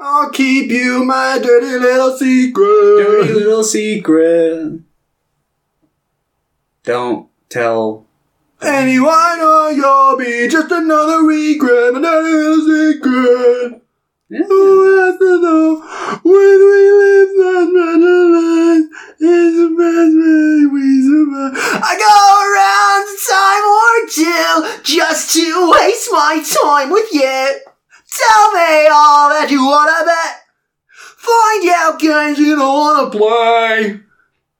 I'll keep you my dirty little secret. Dirty little secret. Don't tell. Anyone or you'll be just another regret, my dirty little secret. Yeah. Who has to know when we live such better lives? It's the best way we survive. I go around time or two just to waste my time with you. Tell me all that you wanna bet. Find out games you don't wanna play.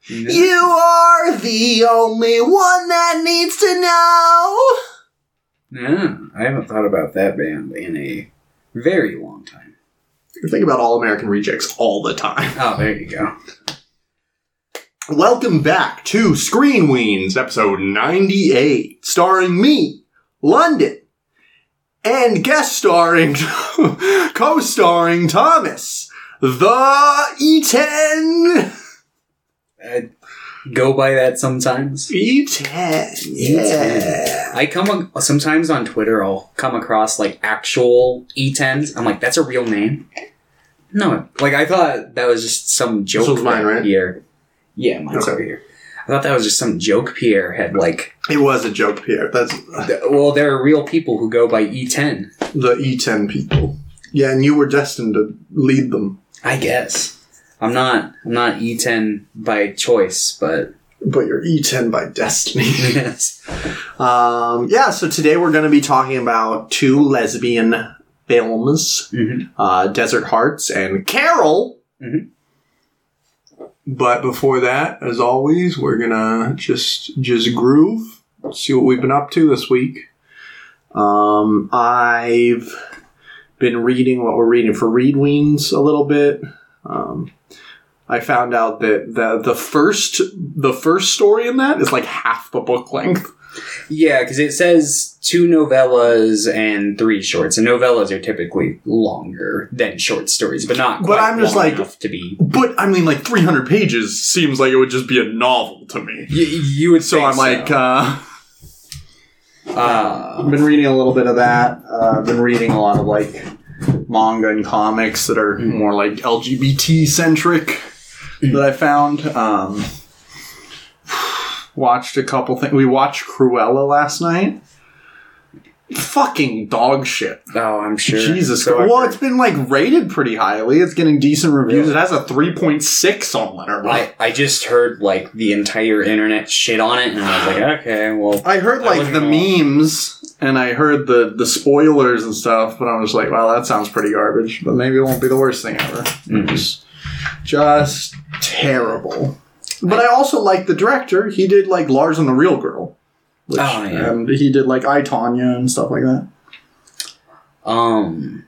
You are the only one that needs to know. Yeah, I haven't thought about that band in a very long time. You think about All American Rejects all the time. Oh, there you go. Welcome back to Screen Weens, episode 98, starring me, London, and guest starring, co starring Thomas, the E10. I go by that sometimes. E10, yeah. I come sometimes on Twitter. I'll come across like actual E10s. I'm like, that's a real name. No, like I thought that was just some joke. was mine, right? Here, Yeah, mine's Okay. over here. I thought that was just some joke Pierre had. Like, It was a joke, Pierre. That's th- well, there are real people who go by E10. the E10 people. Yeah, and you were destined to lead them. I guess I'm not. I'm not E10 by choice, but But you're E10 by destiny. yes. Um, yeah, so today we're going to be talking about two lesbian films, Mhm. uh, Desert Hearts and Carol. Mhm. But before that, as always, we're gonna just just groove, see what we've been up to this week. Um, I've been reading what we're reading for Readweens a little bit. Um, I found out that the the first the first story in that is like half the book length. Yeah, because it says two novellas and three shorts, and novellas are typically longer than short stories, but not. But quite I'm just long like- to be. But I mean, like 300 pages seems like it would just be a novel to me. You, you would. So think I'm like, uh, uh, I've been reading a little bit of that. Uh, I've been reading a lot of like manga and comics that are Mm. more like LGBT centric that I found. Um, watched a couple things. We watched Cruella last night. Fucking dog shit. oh, I'm sure. Jesus So Well, it's been like rated pretty highly. It's getting decent reviews. Really? It has a 3.6 on Letterboxd. I, I just heard like the entire internet shit on it, and I was like, okay, well, I heard like the memes and I heard the the spoilers and stuff, but I was like, wow, that sounds pretty garbage. But maybe it won't be the worst thing ever. Mhm. It's just terrible. But I also like the director. He did like Lars and the Real Girl. Which, Oh, yeah. And he did like I Tonya and stuff like that. Um,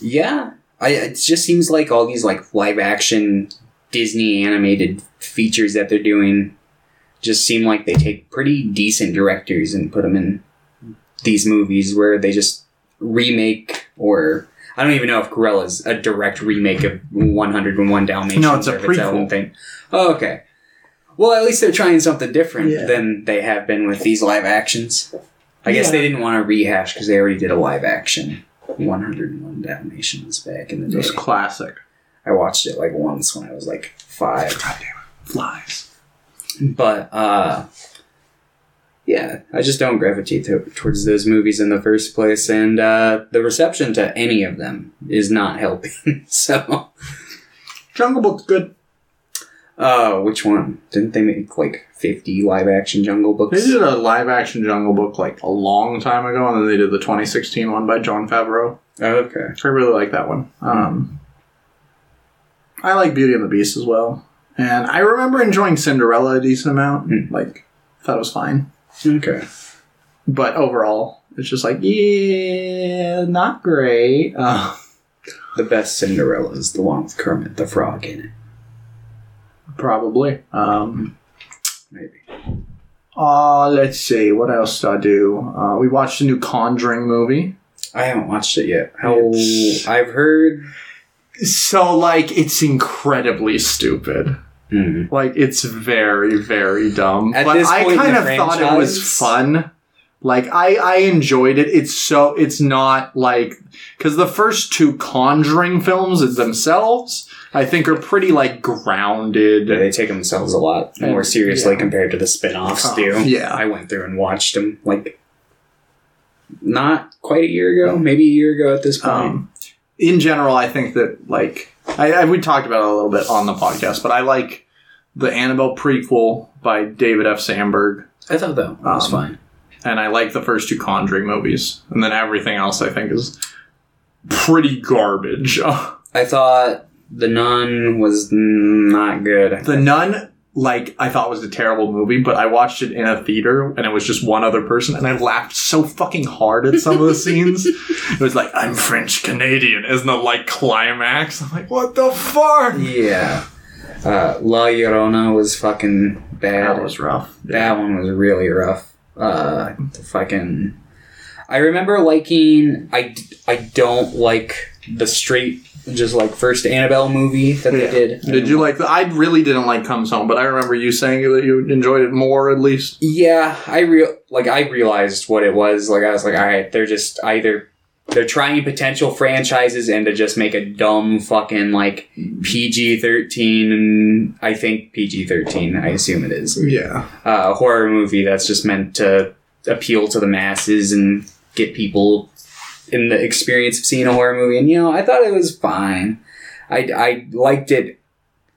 yeah, I it just seems like all these like live action Disney animated features that they're doing just seem like they take pretty decent directors and put them in these movies where they just remake or I don't even know if Cruella's a direct remake of 101 Dalmatians. No, it's a or if its prequel. thing. Oh, okay. Well, at least they're trying something different Yeah. than they have been with these live actions. I guess Yeah. they didn't want to rehash because they already did a live action 101 Dalmatians back in the day. Just classic. I watched it like once when I was like five. God damn it. Flies. But, uh, yeah, I just don't gravitate to, towards those movies in the first place, and uh, the reception to any of them is not helping. so, Jungle Book's good. Uh, which one? Didn't they make like 50 live action Jungle Books? They did a live action Jungle Book like a long time ago, and then they did the 2016 one by Jon Favreau. Oh, okay. I really like that one. Um, I like Beauty and the Beast as well, and I remember enjoying Cinderella a decent amount. Hmm. Like, thought it was fine, Okay. but overall, it's just like yeah, not great. Uh, The best Cinderella is the one with Kermit the Frog in it. Probably. Um, Maybe. uh, let's see what else did I do. Uh, we watched a new Conjuring movie. I haven't watched it yet. How It's- I've heard. So like, it's incredibly stupid. Hmm. Like it's very, very dumb. At but I kind of thought it was fun. Like I, I enjoyed it. It's so it's not like because the first two Conjuring films is themselves, I think, are pretty like grounded. They take themselves a lot more And- seriously yeah. compared to the spin-offs Oh, do. yeah. I went through and watched them like not quite a year ago, maybe a year ago at this point. Um, in general, I think that like I, I we talked about it a little bit on the podcast, but I like the Annabelle prequel by David F. Sandberg, I thought that was um, fine. And I like the first two Conjuring movies, and then everything else I think is pretty garbage. I thought The Nun was not good. the Nun, like I thought was a terrible movie, but I watched it in a theater, and it was just one other person, and I laughed so fucking hard at some of the scenes. It was like I'm French Canadian, isn't the like climax? I'm like, what the fuck? Yeah. Uh, La Llorona was fucking bad. That was rough. That one was really rough. Uh, the fucking. I remember liking. I, I don't like the straight, just like first Annabelle movie that Yeah. they did. Did you like? The, I really didn't like Comes Home, but I remember you saying that you enjoyed it more, at least. Yeah, I real like I realized what it was. Like I was like, all right, they're just either they're trying potential franchises and to just make a dumb fucking like PG thirteen I think PG thirteen. I assume it is Yeah. uh, a horror movie that's just meant to appeal to the masses and get people in the experience of seeing a horror movie. And you know, I thought it was fine. I I liked it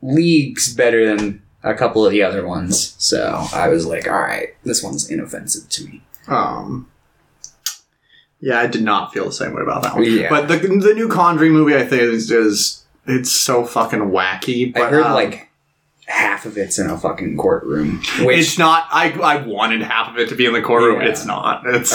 leagues better than a couple of the other ones. So I was like, all right, this one's inoffensive to me. Um. Yeah, I did not feel the same way about that one. Yeah. But the the new Conjuring movie, I think, is, is it's so fucking wacky. But, I heard um, like half of it's in a fucking courtroom, which it's not. I I wanted half of it to be in the courtroom. Yeah. It's not. It's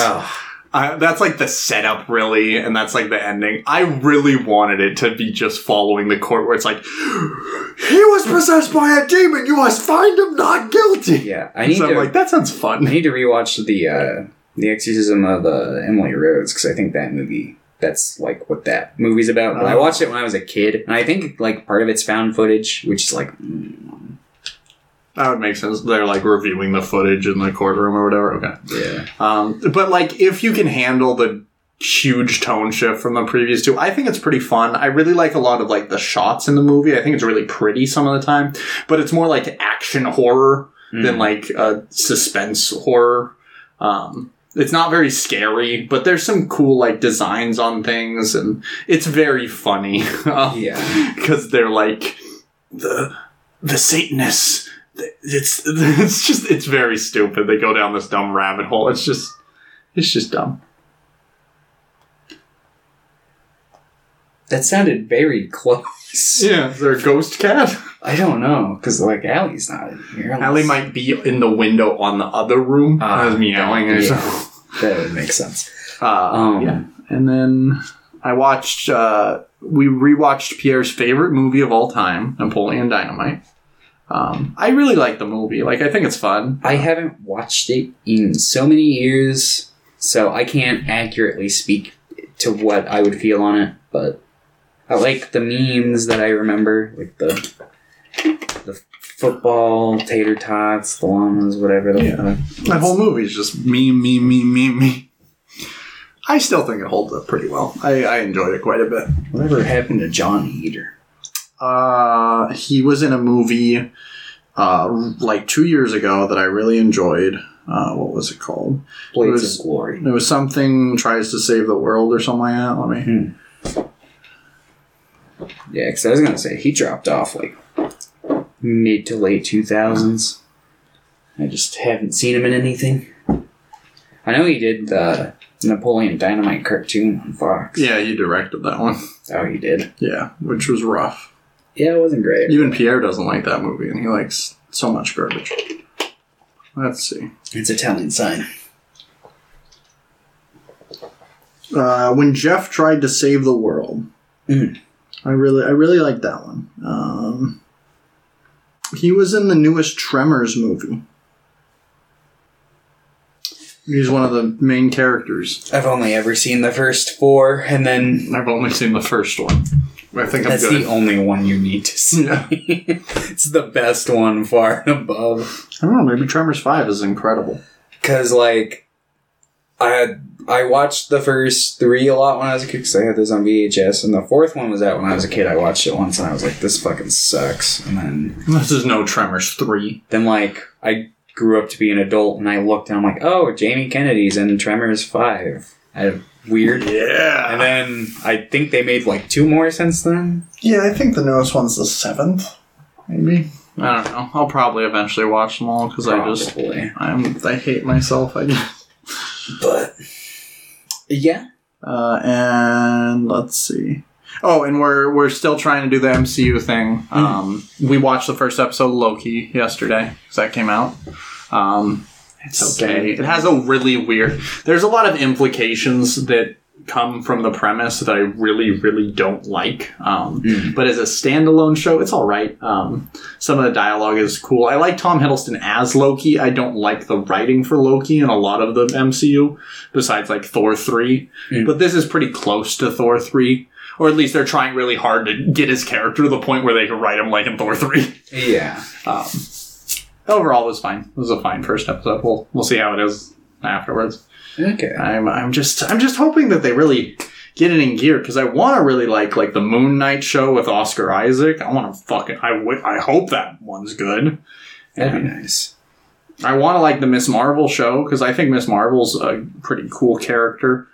that's like the setup, really, and that's like the ending. I really wanted it to be just following the court, where it's like he was possessed by a demon. You must find him not guilty. yeah. I need So to I'm like, that sounds fun. I need to rewatch the uh, the Exorcism of uh, Emily Rose because I think that movie that's like what that movie's about. But I Oh. watched it when I was a kid, and I think like part of it's found footage, which is like mm, That would make sense. They're like reviewing the footage in the courtroom or whatever. Okay. yeah, Um, but like, if you can handle the huge tone shift from the previous two, I think it's pretty fun. I really like a lot of like the shots in the movie. I think it's really pretty some of the time, but it's more like action horror than Mm. like uh, suspense horror. Um, it's not very scary, but there's some cool like designs on things, and it's very funny. Um, yeah. because they're like the the Satanists. It's it's just it's very stupid. They go down this dumb rabbit hole. It's just it's just dumb. That sounded very close. Yeah, is there a ghost cat? I don't know because like Allie's not in here. Allie might be in the window on the other room. I was meowing or yeah. something. That would make sense. Uh, Um, yeah, and then I watched. Uh, we rewatched Pierre's favorite movie of all time, Napoleon Dynamite. Um, I really like the movie. Like, I think it's fun. I haven't watched it in so many years, so I can't accurately speak to what I would feel on it. But I like the memes that I remember, like the the football, tater tots, the llamas, whatever. The Yeah. That whole movie is just me, me, me, me, me. I still think it holds up pretty well. I, I enjoyed it quite a bit. whatever happened to Jon Heder? Uh, he was in a movie uh, like two years ago that I really enjoyed. Uh, what was it called? Blades was- of Glory. It was something tries to save the world or something like that. Let me. Yeah, because I was gonna say he dropped off like mid to late two thousands. I just haven't seen him in anything. I know he did the Napoleon Dynamite cartoon on Fox. Yeah, he directed that one. Oh, he did. Yeah, which was rough. Yeah, it wasn't great. Even Pierre doesn't like that movie, and he likes so much garbage. Let's see. It's a telling sign. Uh, when Jeff tried to save the world, Mm. I really, I really like that one. Um, he was in the newest Tremors movie. He's one of the main characters. I've only ever seen the first four, and then I've only seen the first one. I think I'm that's the only one you need to see. Yeah. it's the best one, far and above. I don't know. Maybe Tremors Five is incredible. Because, like, I had I watched the first three a lot when I was a kid because I had those on VHS, and the fourth one was out when I was a kid. I watched it once and I was like, "This fucking sucks." And then This is no Tremors three. then like I grew up to be an adult, and I looked and I'm like, "Oh, Jamie Kennedy's in Tremors Five. I, weird. Yeah. And then I think they made like two more since then. Yeah, I think the newest one's the seventh. Maybe. I don't know. I'll probably eventually watch them all because I just I'm I hate myself. I just But yeah, uh, and let's see. Oh, and we're we're still trying to do the MCU thing. Um, we watched the first episode of Loki yesterday because that came out. Um, it's okay. It has a really weird. There's a lot of implications that come from the premise that I really, really don't like. Um, But as a standalone show, it's all right. Um, some of the dialogue is cool. I like Tom Hiddleston as Loki. I don't like the writing for Loki in a lot of the MCU, besides like Thor three. Mm. But this is pretty close to Thor three. Or at least they're trying really hard to get his character to the point where they can write him like in Thor three. yeah. Um, overall, it was fine. It was a fine first episode. We'll we'll see how it is afterwards. Okay. I'm I'm just I'm just hoping that they really get it in gear because I want to really like like the Moon Knight show with Oscar Isaac. I want to fucking I I hope that one's good. That'd be nice. I want to like the Miss Marvel show because I think Miss Marvel's a pretty cool character.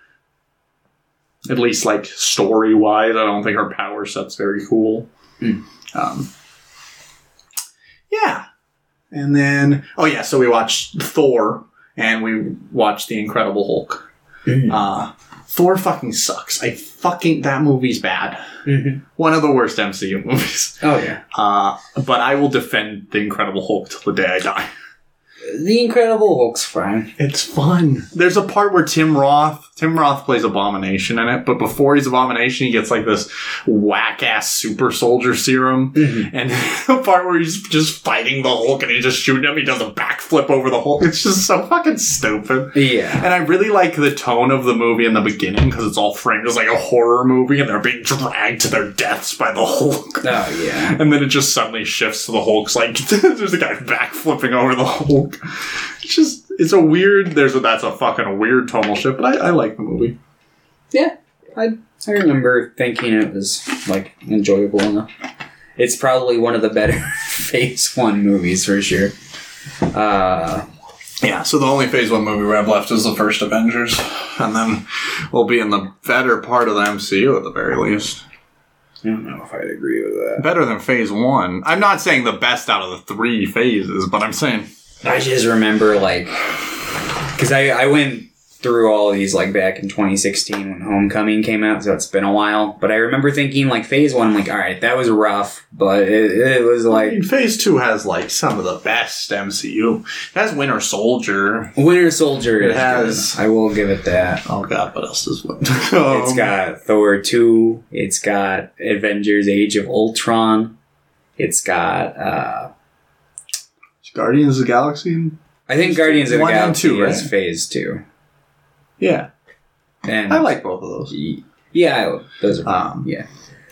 At least like story wise, I don't think her power set's very cool. Hmm. Um, yeah, and then oh yeah, so we watched Thor and we watched The Incredible Hulk. Mm. Uh, Thor fucking sucks. I fucking that movie's bad. Mhm. One of the worst MCU movies. Oh yeah. Uh, but I will defend The Incredible Hulk till the day I die. The Incredible Hulk's fine. It's fun. There's a part where Tim Roth, Tim Roth plays Abomination in it, but before he's Abomination, he gets like this whack ass super soldier serum. Mhm. And the part where he's just fighting the Hulk and he's just shooting him, he does a backflip over the Hulk. It's just so fucking stupid. Yeah. And I really like the tone of the movie in the beginning because it's all framed as like a horror movie and they're being dragged to their deaths by the Hulk. Oh yeah. And then it just suddenly shifts to the Hulk's like there's a guy backflipping over the Hulk. It's just it's a weird there's a that's a fucking weird tonal shift, but I, I like the movie. Yeah. I I remember thinking it was like enjoyable enough. It's probably one of the better Phase One movies for sure. Uh, Yeah, so the only phase one movie we have left is the first Avengers. And then we'll be in the better part of the MCU at the very least. I don't know if I'd agree with that. Better than phase one. I'm not saying the best out of the three phases, but I'm saying I just remember like because I I went through all these like back in 2016 when Homecoming came out, so it's been a while. But I remember thinking like Phase One, I'm like, all right, that was rough, but it, it was I like mean, phase two has like some of the best MCU. It has Winter Soldier. Winter Soldier. It is has- good. I will give it that. Oh god, what else does one? It's got Thor 2. It's got Avengers Age of Ultron. It's got, uh, Guardians of the Galaxy. I think Guardians of the One and Galaxy two, is right? phase 2. Yeah, And I like both of those. Yeah, I- those are Um, Yeah.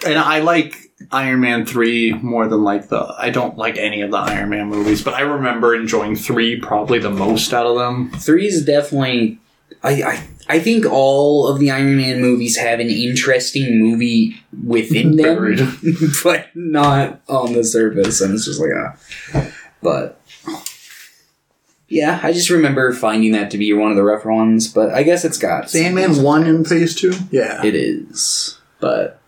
And I like Iron Man 3 more than like the. I don't like any of the Iron Man movies, but I remember enjoying 3 probably the most out of them. Three is definitely. I, I I think all of the Iron Man movies have an interesting movie within them, Buried. but not on the surface. And it's just like ah, but yeah, I just remember finding that to be one of the rougher ones. But I guess it's got Sandman 1 in phase 2? Yeah. It is, but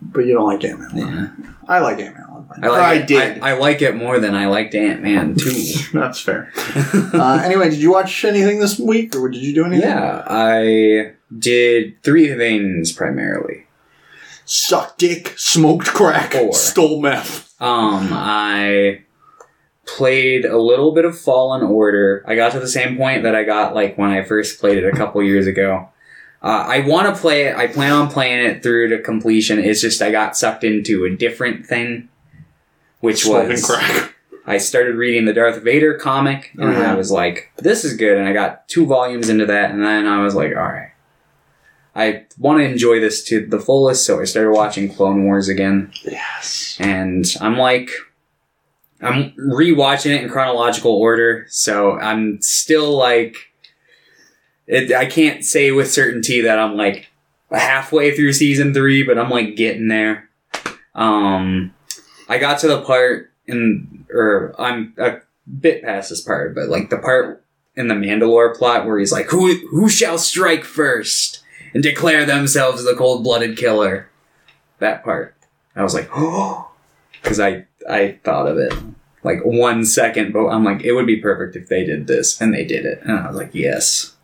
but you don't like Ant Man 1. yeah, I like Ant Man 1. I like I it, did. I, I like it more than I liked Ant Man too. That's fair. uh, anyway, did you watch anything this week or did you do anything? yeah, I did three things primarily. Suck dick, smoked crack, Four. stole meth. Um, I played a little bit of Fallen Order. I got to the same point that I got like when I first played it a couple years ago. Uh, I want to play it. I plan on playing it through to completion. It's just I got sucked into a different thing, which Smoking was crack. I started reading the Darth Vader comic, and I Mhm. was like, "This is good." And I got two volumes into that, and then I was like, "All right." I want to enjoy this to the fullest, so I started watching Clone Wars again Yes. and I'm like, I'm rewatching it in chronological order, so I'm still like it, I can't say with certainty that I'm like halfway through season three, but I'm like getting there. Um, I got to the part in, or I'm a bit past this part, but like the part in the Mandalore plot where he's like, "Who who shall strike first and declare themselves the cold blooded killer?" That part, I was like, "Oh," because I I thought of it like one second, but I'm like, it would be perfect if they did this, and they did it, and I was like, yes.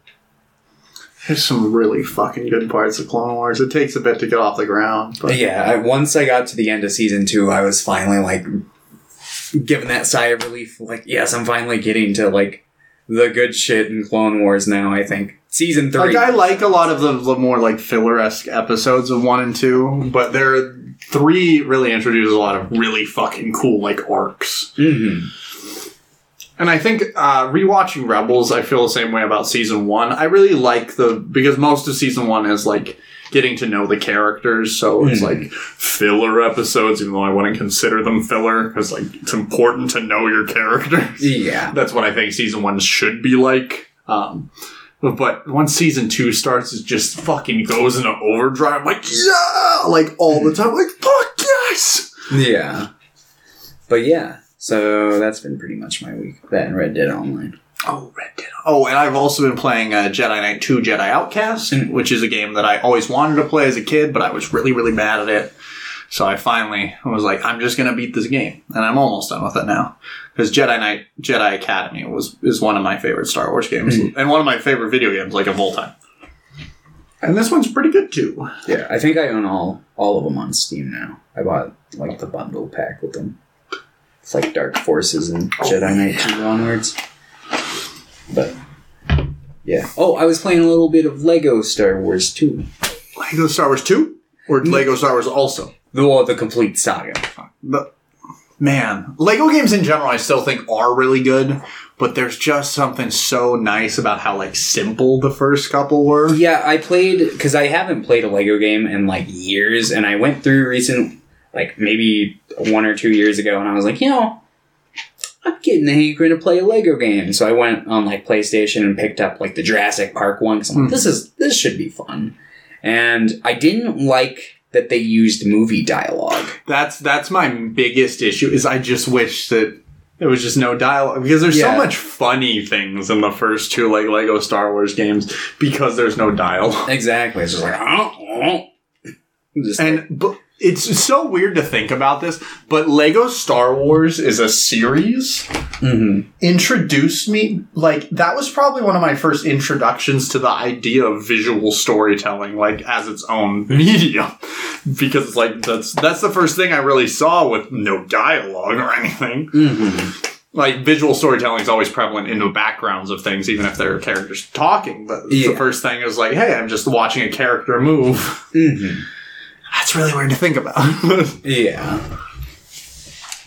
There's some really fucking good parts of Clone Wars. It takes a bit to get off the ground, but yeah, I, once I got to the end of season two, I was finally like given that sigh of relief. Like, yes, I'm finally getting to like the good shit in Clone Wars now. I think season three. like I like a lot of the, the more like filler esque episodes of one and two, but there three really introduces a lot of really fucking cool like arcs. Mhm. And I think uh, rewatching Rebels, I feel the same way about season one. I really like the because most of season one is like getting to know the characters, so it's Mhm. like filler episodes, even though I wouldn't consider them filler because like it's important to know your characters. Yeah. That's what I think season one should be like. Um, but once season two starts, it just fucking goes into overdrive. I'm like, yeah, like all the time. Like, fuck yes. Yeah. But yeah, so that's been pretty much my week. That and Red Dead Online. Oh, Red Dead. Oh, and I've also been playing uh, Jedi Knight 2 Jedi Outcast, Mm. which is a game that I always wanted to play as a kid, but I was really, really bad at it. So I finally was like, I'm just gonna beat this game, and I'm almost done with it now. Because Jedi Knight Jedi Academy was is one of my favorite Star Wars games, Mm. and one of my favorite video games, like of all time. And this one's pretty good too. Yeah, I think I own all all of them on Steam now. I bought like the bundle pack with them. It's like Dark Forces and Jedi Knight 2 onwards. But yeah. Oh, I was playing a little bit of Lego Star Wars 2. Lego Star Wars 2 or Lego Star Wars also. The well, the complete saga. The, man, Lego games in general, I still think are really good, but there's just something so nice about how like simple the first couple were. Yeah, I played because I haven't played a Lego game in like years, and I went through recent, like maybe one or two years ago, and I was like, you know, I'm getting the hankering to play a Lego game. So I went on like PlayStation and picked up like the Jurassic Park one. Cause I'm like, hmm. this is this should be fun, and I didn't like that they used movie dialogue. That's that's my biggest issue. Is I just wish that there was just no dialogue because there's Yeah. so much funny things in the first two like Lego Star Wars games because there's no dialogue. Exactly. It's just like, oh, oh. Just And but it's so weird to think about this, but Lego Star Wars is a series Mhm. introduced me like that was probably one of my first introductions to the idea of visual storytelling like as its own medium because it's like that's that's the first thing i really saw with no dialogue or anything Mhm. like visual storytelling is always prevalent in the backgrounds of things even if there are characters talking but Yeah. the first thing is like hey i'm just watching a character move Mhm. That's really weird to think about Yeah.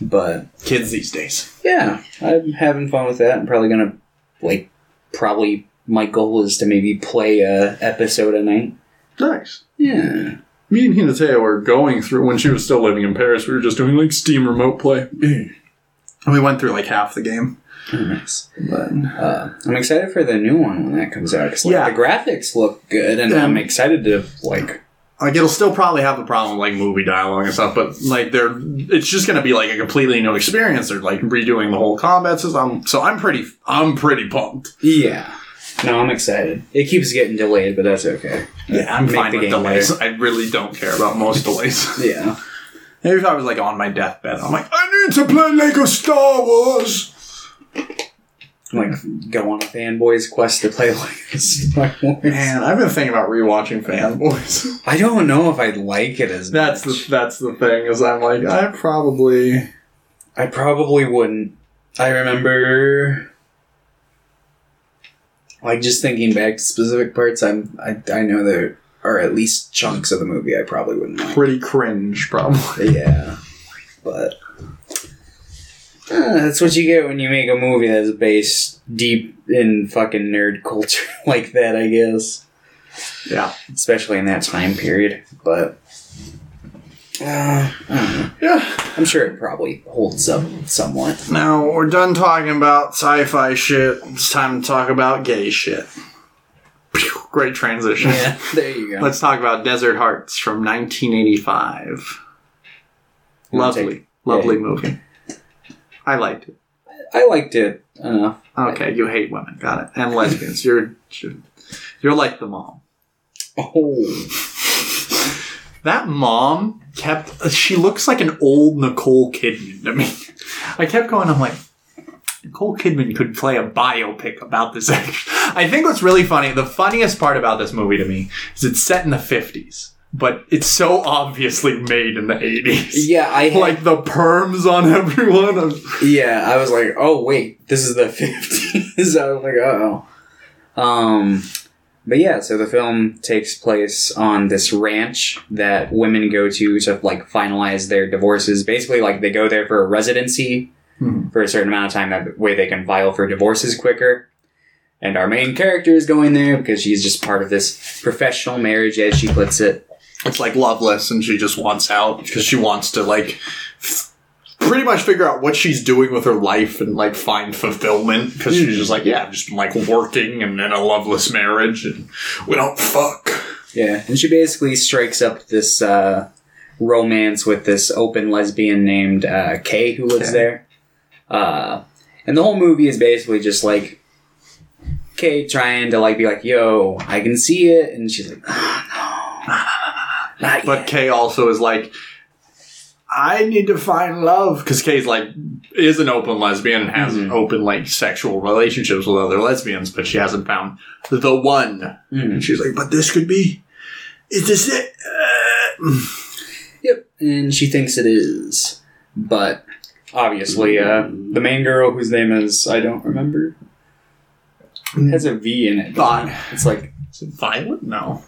But kids these days Yeah, I'm having fun with that. I'm probably gonna like probably my goal is to maybe play a episode a night. nice Yeah. me and Hinateo were going through when she was still living in Paris. We were just doing like Steam remote play. and we went through like half the game. Oh, nice. But Uh, I'm excited for the new one when that comes out. 'cause, like, Yeah. the graphics look good, and Yeah. I'm excited to like. Like it'll still probably have the problem like movie dialogue and stuff. But like they're, it's just gonna be like a completely new experience. They're like redoing the whole combat system. So I'm pretty, I'm pretty pumped. Yeah. No, I'm excited. It keeps getting delayed, but that's okay. Yeah, I'm Make fine the with game delays. I really don't care about most delays. Yeah. Maybe if I was like on my deathbed, I'm like, I need to play Lego Star Wars. Like go on a fanboy's quest to play like Man, I've been thinking about rewatching Fanboys. I don't know if I'd like it as That's much. the that's the thing is I'm like I probably I probably wouldn't. I remember, like, just thinking back to specific parts. I'm, I, I know there are at least chunks of the movie I probably wouldn't like. pretty cringe probably. Yeah, but uh, that's what you get when you make a movie that's based deep in fucking nerd culture like that. I guess, Yeah. especially in that time period. But uh, I don't know. Yeah. I'm sure it probably holds up somewhat. Now we're done talking about sci-fi shit. It's time to talk about gay shit. great transition. Yeah, there you go. Let's talk about Desert Hearts from 1985. Lovely, take- lovely yeah. movie. I liked it. I liked it enough. Okay, you hate women, got it, and lesbians. You're you're, you're like the mom. Oh, That mom kept. She looks like an old Nicole Kidman to me. I kept going. I'm like, Nicole Kidman could play a biopic about this. I think what's really funny, the funniest part about this movie to me, is it's set in the 50s, but it's so obviously made in the 80s. yeah. I had, Like the perms on everyone. I'm- yeah. I was like, oh wait, this is the fifties. I was like, oh. Um, but yeah. So the film takes place on this ranch that women go to to like finalize their divorces. Basically, like they go there for a residency Hmm. for a certain amount of time. That way they can file for divorces quicker. And our main character is going there because she's just part of this professional marriage, as she puts it. It's like Loveless, and she just wants out because she wants to like f- pretty much figure out what she's doing with her life and like find fulfillment because she's just like, yeah, I've just been like working and in a loveless marriage, and we don't fuck. Yeah, and she basically strikes up this uh, romance with this open lesbian named uh, Kay who lives Kay. there. Uh, and the whole movie is basically just like Kay trying to like be like, "Yo, I can see it," and she's like, "Oh, no, not But yet." Kay also is like, I need to find love because Kay's like is an open lesbian and has Mhm. open like sexual relationships with other lesbians, but she hasn't found the one. Mm. And she's like, but this could be. Is this it? Uh, Yep, and she thinks it is, but obviously, uh, the main girl whose name is I don't remember has a V in it. doesn't it? It's like is it Violet? No.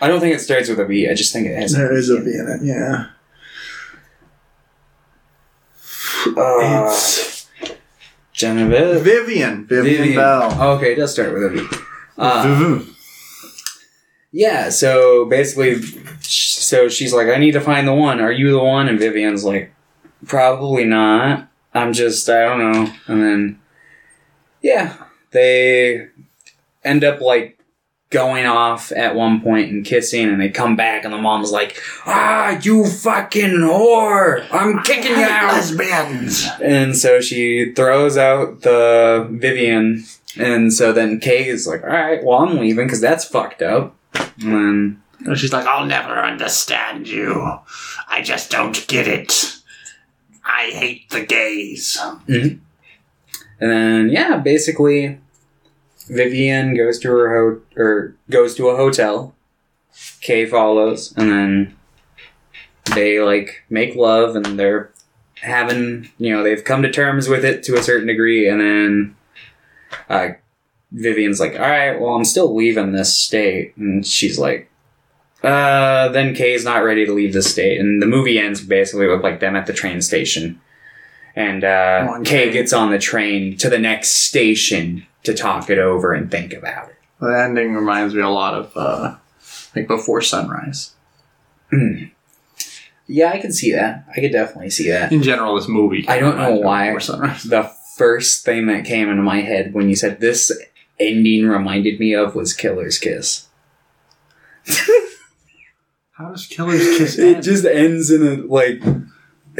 I don't think it starts with a V. I just think it has. There is a V in it, yeah. Uh, it's Genevieve. Vivian. Vivian Bell. Oh, okay, it does start with a V. Uh, yeah, so basically, so she's like, I need to find the one. Are you the one? And Vivian's like, probably not. I'm just, I don't know. And then, yeah, they end up like going off at one point and kissing, and they come back, and the mom's like, Ah, you fucking whore! I'm kicking you out! Of lesbians. And so she throws out the Vivian, and so then Kay is like, "All right, well I'm leaving because that's fucked up." And then And she's like, I'll never understand you. I just don't get it. I hate the gays. and then yeah, basically, Vivian goes to her ho- or goes to a hotel. Kay follows, and then they like make love, and they're having you know they've come to terms with it to a certain degree, and then uh, Vivian's like, "All right, well I'm still leaving this state," and she's like. Uh, then Kay's not ready to leave the state, and the movie ends basically with like them at the train station, and uh, On Kay gets on the train to the next station to talk it over and think about it. The ending reminds me a lot of, uh, like, Before Sunrise. Yeah, I can see that. I could definitely see that. In general, this movie. I don't know reminds me of why. The first thing that came into my head when you said this ending reminded me of was Killer's Kiss. How does Killer's Kiss It just ends in a like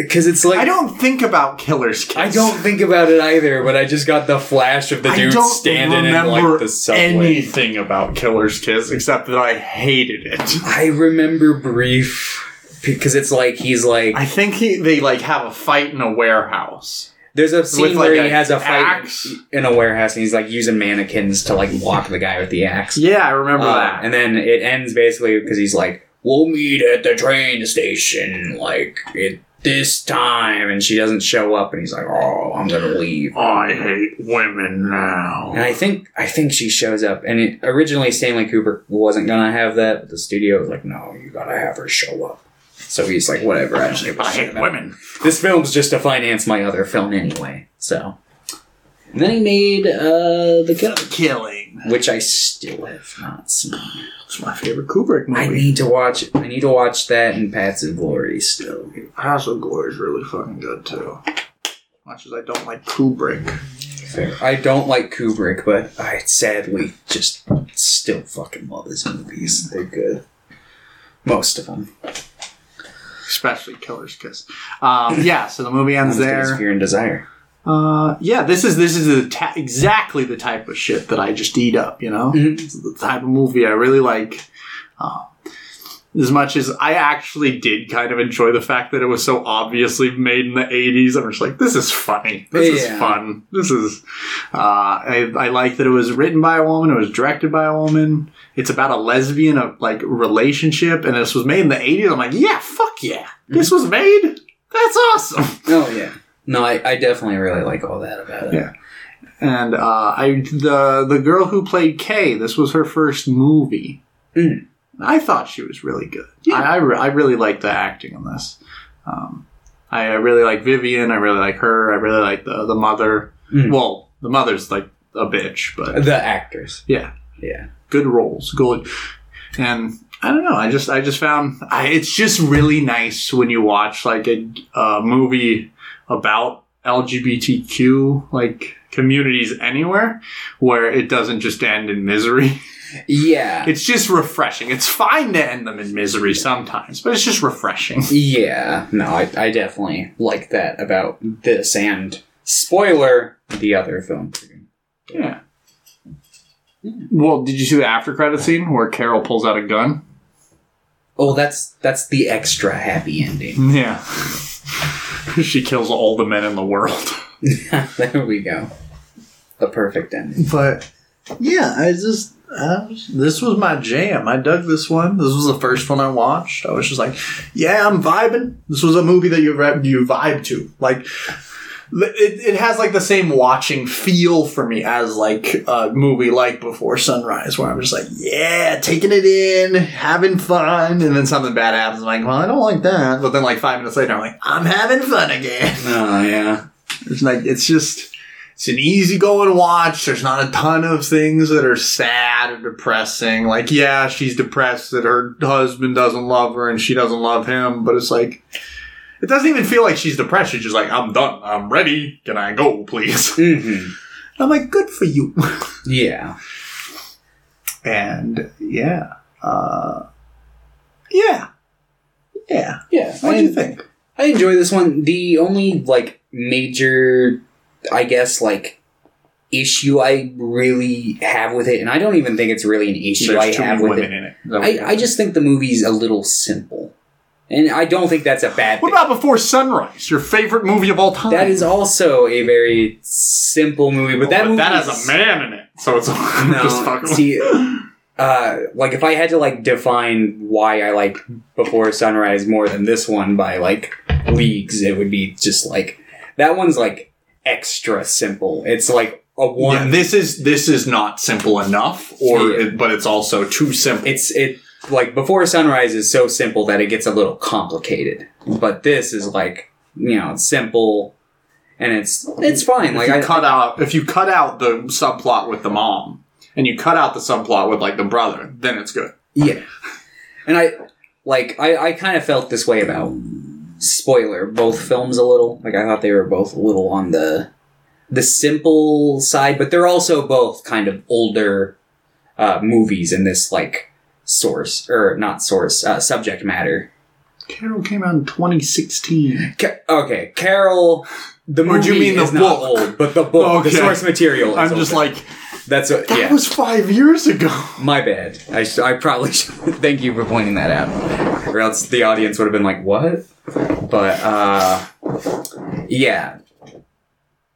because it's like I don't think about Killer's Kiss. I don't think about it either, but I just got the flash of the dude standing in like the subway. anything about Killer's Kiss except that I hated it. I remember brief because it's like he's like I think he they like have a fight in a warehouse. there's a scene like, where he has a fight axe. in a warehouse and he's like using mannequins to like walk the guy with the axe. Yeah, I remember Uh, that. and then it ends basically because he's like, "We'll meet at the train station, like at this time," and she doesn't show up, and he's like, "Oh, I'm gonna leave." I hate women now. And I think I think she shows up, and it, originally Stanley Kubrick wasn't gonna have that, but the studio was like, "No, you gotta have her show up." So he's like, "Whatever, I don't give a I shit hate about women. This film's just to finance my other film anyway." So, and then he made uh, the Kill, Killing. which I still have not seen. It's my favorite Kubrick movie. I need to watch. I need to watch that and Paths of Glory still. House of Glory is really fucking good too. Much as I don't like Kubrick. Fair. I don't like Kubrick, but I sadly just still fucking love his movies. They're good. Most of them. especially Killer's Kiss. Um, yeah, so the movie ends Not as good as there. Fear and Desire. Uh, yeah, this is this is the ta- exactly the type of shit that I just eat up. You know, Mhm. It's the type of movie I really like. Uh, as much as I actually did kind of enjoy the fact that it was so obviously made in the 80s, I'm just like, this is funny. This is fun. This is. Uh, I, I like that it was written by a woman, it was directed by a woman. It's about a lesbian uh, like relationship, and this was made in the 80s. I'm like, yeah, fuck yeah. This was made? That's awesome. Oh yeah. No, I, I definitely really like all that about it. Yeah. and uh, I the the girl who played Kay. This was her first movie. Mm. I thought she was really good. I I, re- I really liked the acting in this. Um, I, I really like Vivian. I really like her. I really like the the mother. Mm. Well, the mother's like a bitch, but The actors. yeah, Yeah. good roles, good. And I don't know. I just I just found I, it's just really nice when you watch like a, a movie about LGBTQ like communities anywhere where it doesn't just end in misery. Yeah. It's just refreshing. It's fine to end them in misery sometimes, but it's just refreshing. Yeah, no, I, I definitely like that about this and spoiler the other film. Too. Yeah. Well, did you see the after credit scene where Carol pulls out a gun? Oh, that's that's the extra happy ending. Yeah. she kills all the men in the world. there we go. The perfect ending. But yeah, I just I was, this was my jam. I dug this one. This was the first one I watched. I was just like, yeah, I'm vibing. This was a movie that you you vibe to. Like it, it has like the same watching feel for me as like a movie like Before Sunrise, where I'm just like, yeah, taking it in, having fun, and then something bad happens. I'm like, well, I don't like that. But then like five minutes later, I'm like, I'm having fun again. Oh yeah. It's like it's just it's an easygoing watch. There's not a ton of things that are sad or depressing. Like, yeah, she's depressed that her husband doesn't love her and she doesn't love him, but it's like it doesn't even feel like she's depressed. She's just like, I'm done. I'm ready. Can I go, please? hmm I'm like, good for you. Yeah. and yeah, uh, yeah, yeah. Yeah. What do you think? I enjoy this one. The only like major, I guess, like issue I really have with it, and I don't even think it's really an issue I There's too have with it. it. Is that what you're I, I just think the movie's a little simple, and I don't think that's a bad What thing. about Before Sunrise? Your favorite movie of all time? That is also a very simple movie, but that But movie that is- has a man in it, so it's I'm just No, fucking see, uh, like if I had to like define why I like Before Sunrise more than this one by like leagues, it would be just like that one's like extra simple. It's like a one. Yeah, this is this is not simple enough, or Yeah. it, but it's also too simple. it's it like Before Sunrise is so simple that it gets a little complicated, but this is like you know it's simple and it's it's fine. Like if you I cut out if you cut out the subplot with the mom and you cut out the subplot with like the brother, then it's good. Yeah. And I like I, I kind of felt this way about spoiler, both films a little. Like I thought they were both a little on the the simple side, but they're also both kind of older uh, movies in this like source or not source uh, subject matter. Carol came out in 2016. Ca- okay, Carol. The movie you mean the is not book? old, but the book, the source material. Is I'm just older. like that's what. that Yeah, was five years ago. My bad. I, I probably should. Thank you for pointing that out. Or else the audience would have been like, what? But, uh, yeah.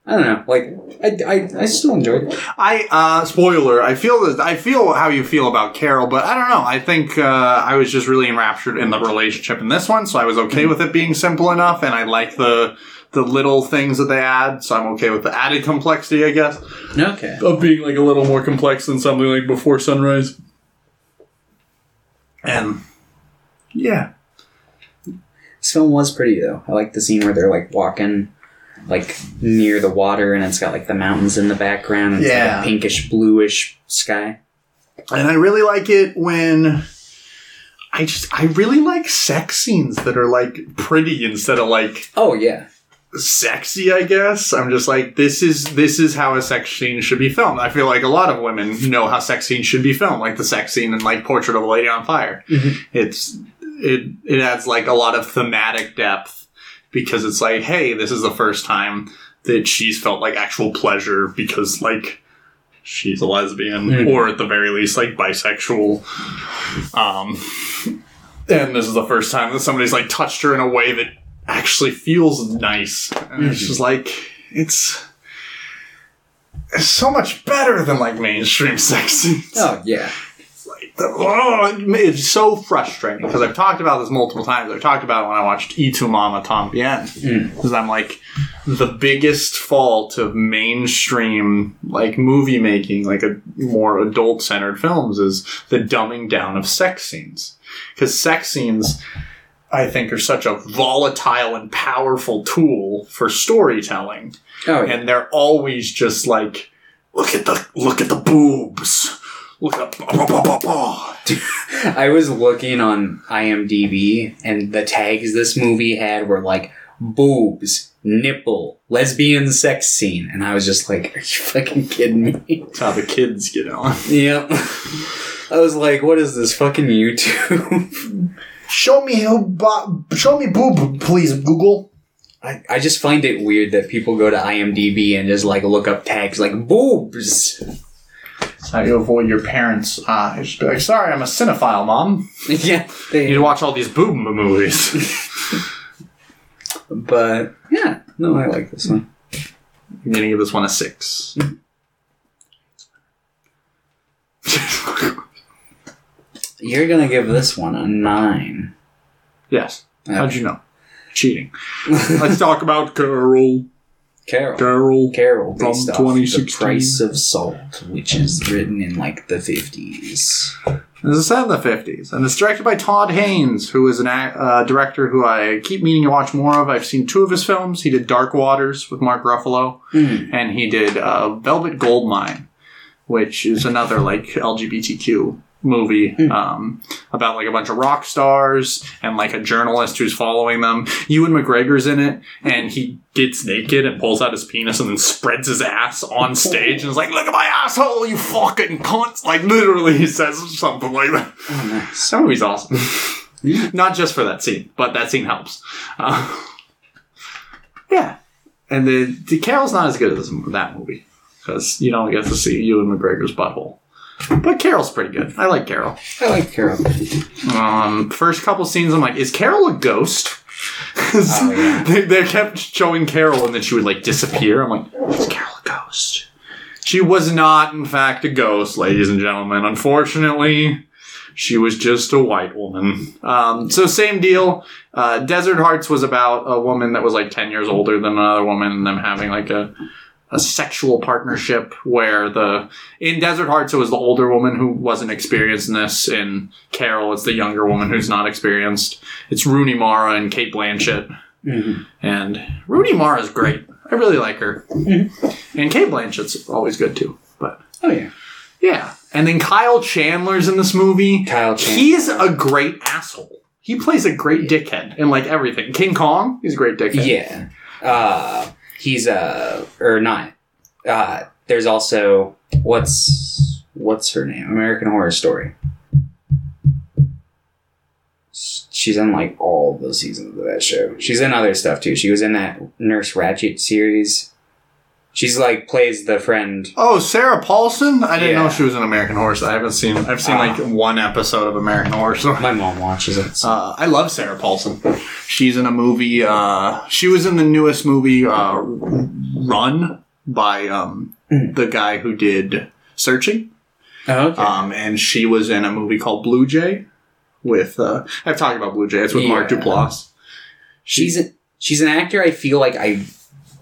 I don't know. Like, I, I, I still enjoyed it. I uh spoiler. I feel that I feel how you feel about Carol, but I don't know. I think uh, I was just really enraptured in the relationship in this one, so I was okay with it being simple enough, and I like the the little things that they add, so I'm okay with the added complexity, I guess, Okay. of being like a little more complex than something like Before Sunrise. And yeah, This film was pretty, though. I like the scene where they're, like, walking, like, near the water, and it's got, like, the mountains in the background, and it's Yeah. like a pinkish, bluish sky. And I really like it when I just I really like sex scenes that are like pretty instead of like Oh, yeah. sexy, I guess. I'm just like, this is this is how a sex scene should be filmed. I feel like a lot of women know how sex scenes should be filmed, like the sex scene in like Portrait of a Lady on Fire. Mm-hmm. It's it it adds like a lot of thematic depth because it's like, hey, this is the first time that she's felt like actual pleasure because like she's a lesbian Mhm. or at the very least like bisexual. Um and this is the first time that somebody's like touched her in a way that actually feels nice. And it's just like it's it's so much better than like mainstream sex scenes. Oh yeah. Oh, it's so frustrating because I've talked about this multiple times. I've talked about it when I watched E Tu Mama Tambien Mm. because I'm like the biggest fault of mainstream like movie making, like a more adult centered films, is the dumbing down of sex scenes because sex scenes. I think are such a volatile and powerful tool for storytelling Oh yeah. and they're always just like, look at the look at the boobs, look at blah, blah, blah, blah, blah. I was looking on IMDb, and the tags this movie had were like boobs, nipple, lesbian sex scene, and I was just like, "Are you fucking kidding me?" That's how the kids get on. yep. I was like, "What is this fucking YouTube?" Show me who bo- show me boob, please, Google. I, I just find it weird that people go to IMDb and just like look up tags like boobs. That's how you avoid your parents' uh, eyes. Just be like, sorry, I'm a cinephile, mom. yeah, You they, need to watch all these boob movies. but yeah, no, I like this one. I'm gonna give this one a six. You're gonna give this one a nine. yes. How'd you know? Cheating. Let's talk about Carol. Carol. Carol. Carol From based off the Price of Salt, which is written in like the fifties. This is set in the 50s, and it's directed by Todd Haynes, who is an a- uh, director who I keep meaning to watch more of. I've seen two of his films. He did Dark Waters with Mark Ruffalo, and he did uh, Velvet Goldmine, which is another like LGBTQ movie um, about like a bunch of rock stars and like a journalist who's following them. Ewan McGregor's in it, and he gets naked and pulls out his penis and then spreads his ass on stage and is like, "Look at my asshole, you fucking cunt!" Like literally, he says something like that. Oh, nice. That movie's awesome. Not just for that scene, but that scene helps. Uh, yeah, and the, the Carol's not as good as that movie because you don't get to see Ewan McGregor's butthole. But Carol's pretty good. I like Carol. I like Carol. Um, first couple scenes, I'm like, is Carol a ghost? Oh, yeah. they, they kept showing Carol, and then she would like disappear. I'm like, is Carol a ghost? She was not, in fact, a ghost, ladies and gentlemen. Unfortunately, she was just a white woman. Um, so same deal. Uh, Desert Hearts was about a woman that was like ten years older than another woman, and them having like a a sexual partnership where the in Desert Hearts it was the older woman who wasn't experienced in this. In Carol, it's the younger woman who's not experienced. It's Rooney Mara and Cate Blanchett, Mhm. and Rooney Mara is great. I really like her, and Cate Blanchett's always good too. But Oh yeah. yeah, and then Kyle Chandler's in this movie. Kyle Chandler. He's a great asshole. He plays a great dickhead in like everything. King Kong, he's a great dickhead. Yeah. Uh, he's uh or not. Uh, there's also what's what's her name? American Horror Story. She's in like all the seasons of that show. She's in other stuff too. She was in that Nurse Ratched series. She's like plays the friend. Oh, Sarah Paulson? I didn't Yeah. know she was in American Horror Story. I haven't seen. I've seen Ah. like one episode of American Horror Story. My mom watches it. so- Uh, I love Sarah Paulson. She's in a movie. Uh, she was in the newest movie, uh, Run, by um, Mm. the guy who did Searching. oh, okay. Um, and she was in a movie called Blue Jay with. Uh, I've talked about Blue Jay. It's with Mark Yeah. Duplass. she's a, she's an actor I feel like I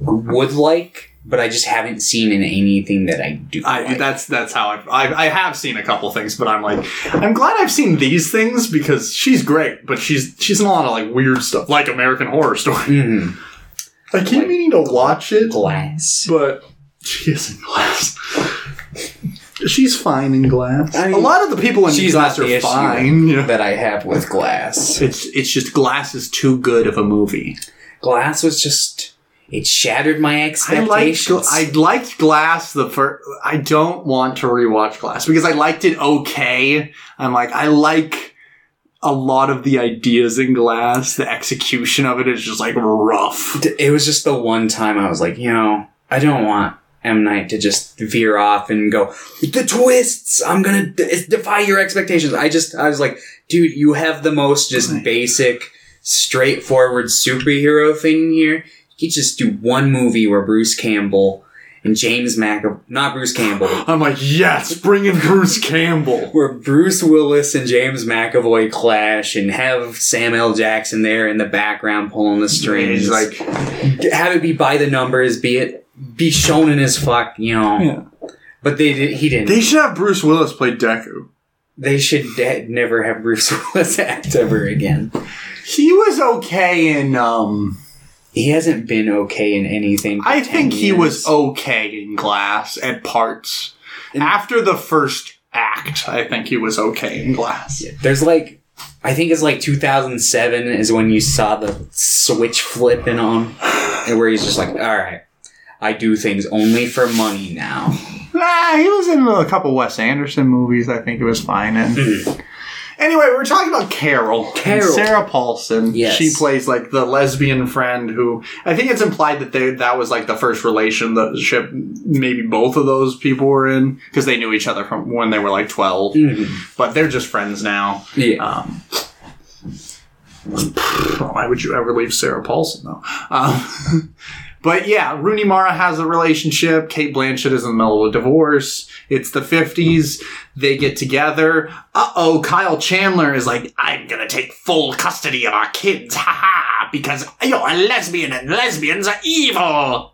would like, but I just haven't seen in anything that I do. I, like. that's that's how I've, I I have seen a couple things, but I'm like I'm glad I've seen these things because she's great, but she's she's in a lot of like weird stuff, like American Horror Story. Mhm. I keep Like meaning to watch it, Glass. but she is in Glass. She's fine in Glass. I mean, a lot of the people in she's Glass are fine. Yeah. that I have with Glass. It's it's just Glass is too good of a movie. Glass was just it shattered my I liked expectations. I liked Glass the first. I don't want to rewatch Glass because I liked it okay. I'm like I like a lot of the ideas in Glass. The execution of it is just like rough. It was just the one time I was like, you know, I don't want M Night to just veer off and go the twists. I'm gonna d- defy your expectations. I just I was like, dude, you have the most just basic, straightforward superhero thing here. Could just do one movie where Bruce Campbell and James Mac, not Bruce Campbell, I'm like yes, bring in Bruce Campbell. where Bruce Willis and James McAvoy clash and have Sam L. Jackson there in the background pulling the strings. He's like have it be by the numbers, be it be shown in as fuck, you know. Yeah. But they did, he didn't. they They, should have Bruce Willis play Deku. They should de- never have Bruce Willis act ever again. He was okay in um. He hasn't been okay in anything. I 10 think he was okay in Glass at parts. After the first act, I think he was okay in Glass. There's like, I think it's like 2007 is when you saw the switch flipping on, and where he's just like, all right, I do things only for money now. Nah, he was in a couple Wes Anderson movies. I think it was fine. And anyway, we're talking about Carol. Carol. Sarah Paulson. Yes. She plays like the lesbian friend who I think it's implied that they that was like the first relationship maybe both of those people were in because they knew each other from when they were like 12 Mhm. but they're just friends now. Yeah. Um, why would you ever leave Sarah Paulson though? Um, but yeah, Rooney Mara has a relationship. Cate Blanchett is in the middle of a divorce. It's the 50s. They get together. Uh oh, Kyle Chandler is like, I'm gonna take full custody of our kids. Ha ha! Because you're a lesbian and lesbians are evil.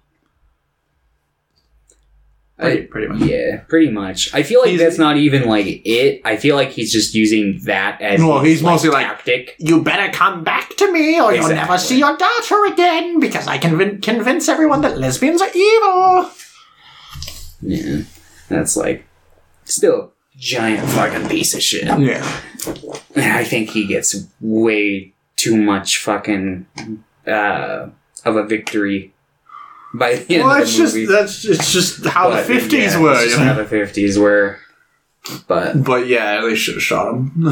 Pretty, pretty much. Yeah, pretty much. I feel like He's- that's not even like it. I feel like he's just using that as Well, his, he's mostly like- tactic. You better come back to me or you'll never see your daughter again because I can convin- convince everyone that lesbians are evil. Yeah, that's like still giant fucking piece of shit. Yeah. And I think he gets way too much fucking uh, of a victory by the end Well, of that's the just movie. that's it's just how But, the fifties yeah, were. it's You just know? how the fifties were. But But yeah, they should have shot him.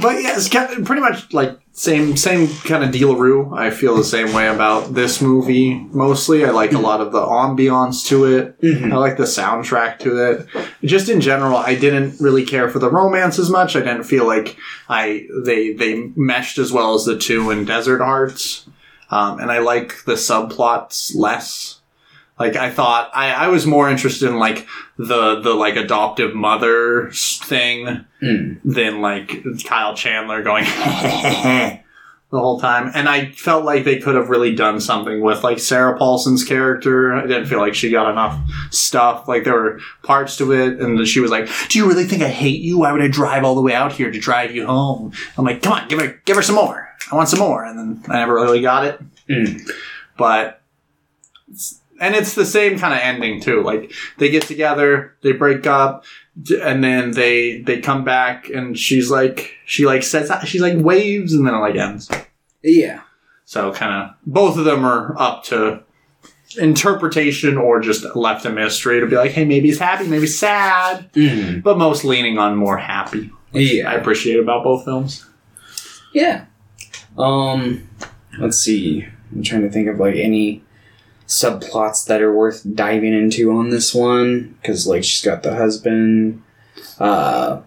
but yeah, it's kind of pretty much like same same kind of dealaroo. I feel the same way about this movie. Mostly, I like a lot of the ambiance to it. Mhm. I like the soundtrack to it. Just in general, I didn't really care for the romance as much. I didn't feel like I they they meshed as well as the two in Desert Hearts. Um, and I like the subplots less. Like I thought, I, I was more interested in like the the like adoptive mother thing mm, than like Kyle Chandler going the whole time. And I felt like they could have really done something with like Sarah Paulson's character. I didn't feel like she got enough stuff. Like there were parts to it, and she was like, "Do you really think I hate you? Why would I drive all the way out here to drive you home?" I'm like, "Come on, give her give her some more. I want some more." And then I never really got it mm. but and it's the same kind of ending too like they get together they break up and then they they come back and she's like she like says she's like waves and then it like ends yeah. so kind of both of them are up to interpretation or just left a mystery to be like hey maybe he's happy maybe he's sad Mm. but most leaning on more happy i Yeah. appreciate about both films Yeah. Um, let's see. I'm trying to think of like any subplots that are worth diving into on this one because like she's got the husband. Uh,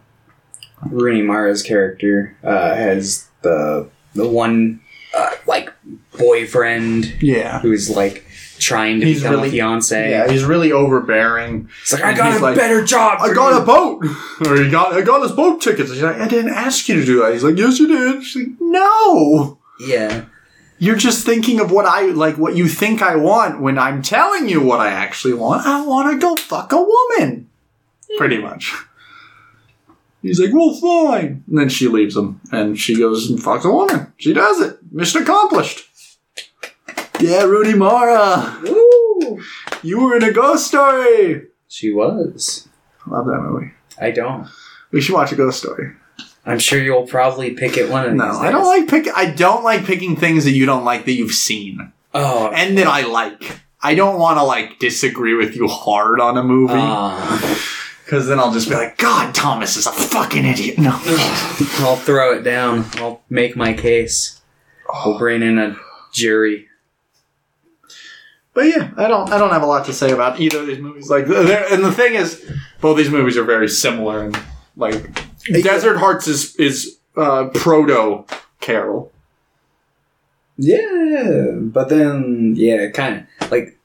Rooney Mara's character uh, has the the one uh, like boyfriend yeah who's like trying to He's become really- a fiance. yeah he's really overbearing It's like I got a like, better job. I got you." a boat, or he got I got his boat tickets. She's like, I didn't ask you to do that. He's like, Yes, you did. She's like, No, Yeah. You're just thinking of what I like, what you think I want. When I'm telling you what I actually want, I want to go fuck a woman. Pretty much. He's like, Well, fine. And then she leaves him, and she goes and fucks a woman. She does it. Mission accomplished. Yeah, Rooney Mara, Woo! you were in a ghost story. She was. I love that movie. I don't. We should watch a ghost story. I'm sure you'll probably pick it one of No, these I don't like pick. I don't like picking things that you don't like that you've seen. Oh, and that I like. I don't want to like disagree with you hard on a movie uh, because then I'll just be like, God, Thomas is a fucking idiot. No, I'll throw it down. I'll make my case. We'll bring in a jury. but yeah, I don't. I don't have a lot to say about either of these movies. Like, and the thing is, both these movies are very similar. And like, Desert Hearts is is uh, proto Carol. Yeah, but then yeah, kind of like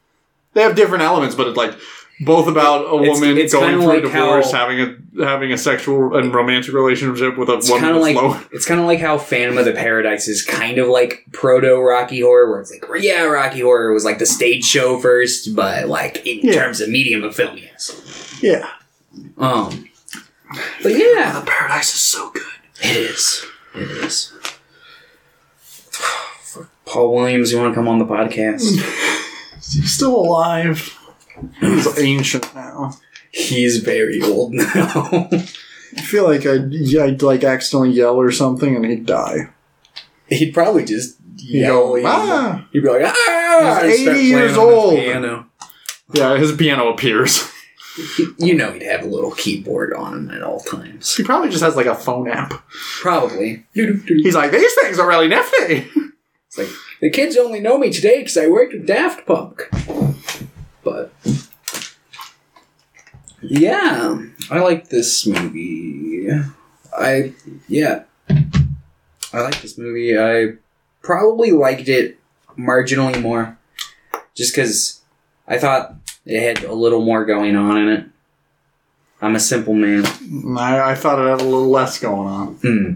They have different elements, but it's like both about a It's- woman it's going through a like how- divorce, having a having a sexual and romantic relationship with a it's woman kind of like low. it's kind of like how Phantom of the Paradise is kind of like proto Rocky Horror, where it's like yeah, Rocky Horror was like the stage show first, but like in Yeah. terms of medium of film, yes. Yeah, Um, but yeah, the Paradise is so good. it is. It is. Paul Williams, you want to come on the podcast? He's still alive. He's ancient now. He's very old now. I feel like I'd, I'd like accidentally yell or something and he'd die. He'd probably just He'd yell. go, ah! He'd be like, ah! He's 80 years playing on his old. Piano. Yeah, his piano appears. You know he'd have a little keyboard on him at all times. He probably just has like a phone app. Probably. He's like, these things are really nifty. It's like, the kids only know me today because I worked with Daft Punk. But. Yeah, I like this movie. I. Yeah. I like this movie. I probably liked it marginally more. Just because I thought it had a little more going on in it. I'm a simple man. I, I thought it had a little less going on. Hmm.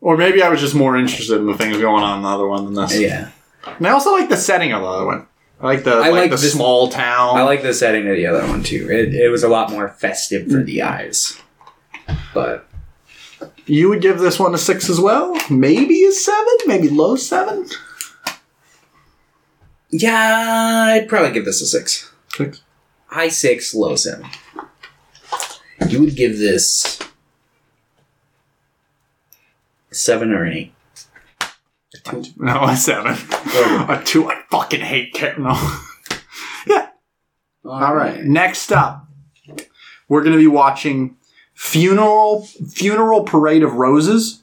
Or maybe I was just more interested in the things going on in the other one than this. Yeah. And I also like the setting of the other one. I like the I like, like the this- small town. I like the setting of the other one too. It, it was a lot more festive for the eyes. But You would give this one a six as well? Maybe a seven? Maybe low seven? yeah, I'd probably give this a six. Six. High six, low seven. You would give this seven or an eight. No, a seven. a two. I fucking hate Cat. No. Yeah. All right. Next up, we're going to be watching Funeral Funeral Parade of Roses,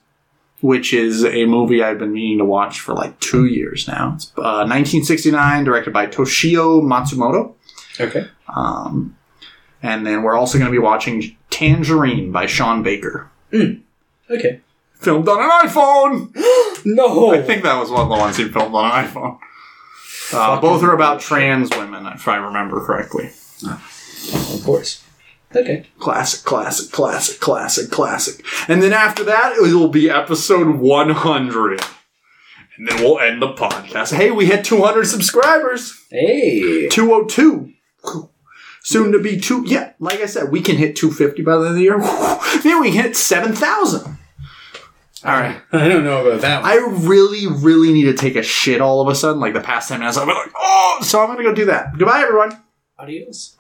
which is a movie I've been meaning to watch for like two years now. It's uh, 1969, directed by Toshio Matsumoto. Okay. Um, and then we're also going to be watching Tangerine by Sean Baker. Okay. Filmed on an iPhone! No. I think that was one of the ones he filmed on an iPhone. Uh, both are about trans women, if I remember correctly. of course. Okay. Classic, classic, classic, classic, classic. And then after that, it will be episode 100. And then we'll end the podcast. Hey, we hit 200 subscribers. Hey. 202. Soon to be two. Yeah, like I said, we can hit 250 by the end of the year. Then we can hit 7,000. All right. I don't know about that one. I really, really need to take a shit all of a sudden. Like the past 10 minutes, I've been like, oh, so I'm going to go do that. Goodbye, everyone. Adios.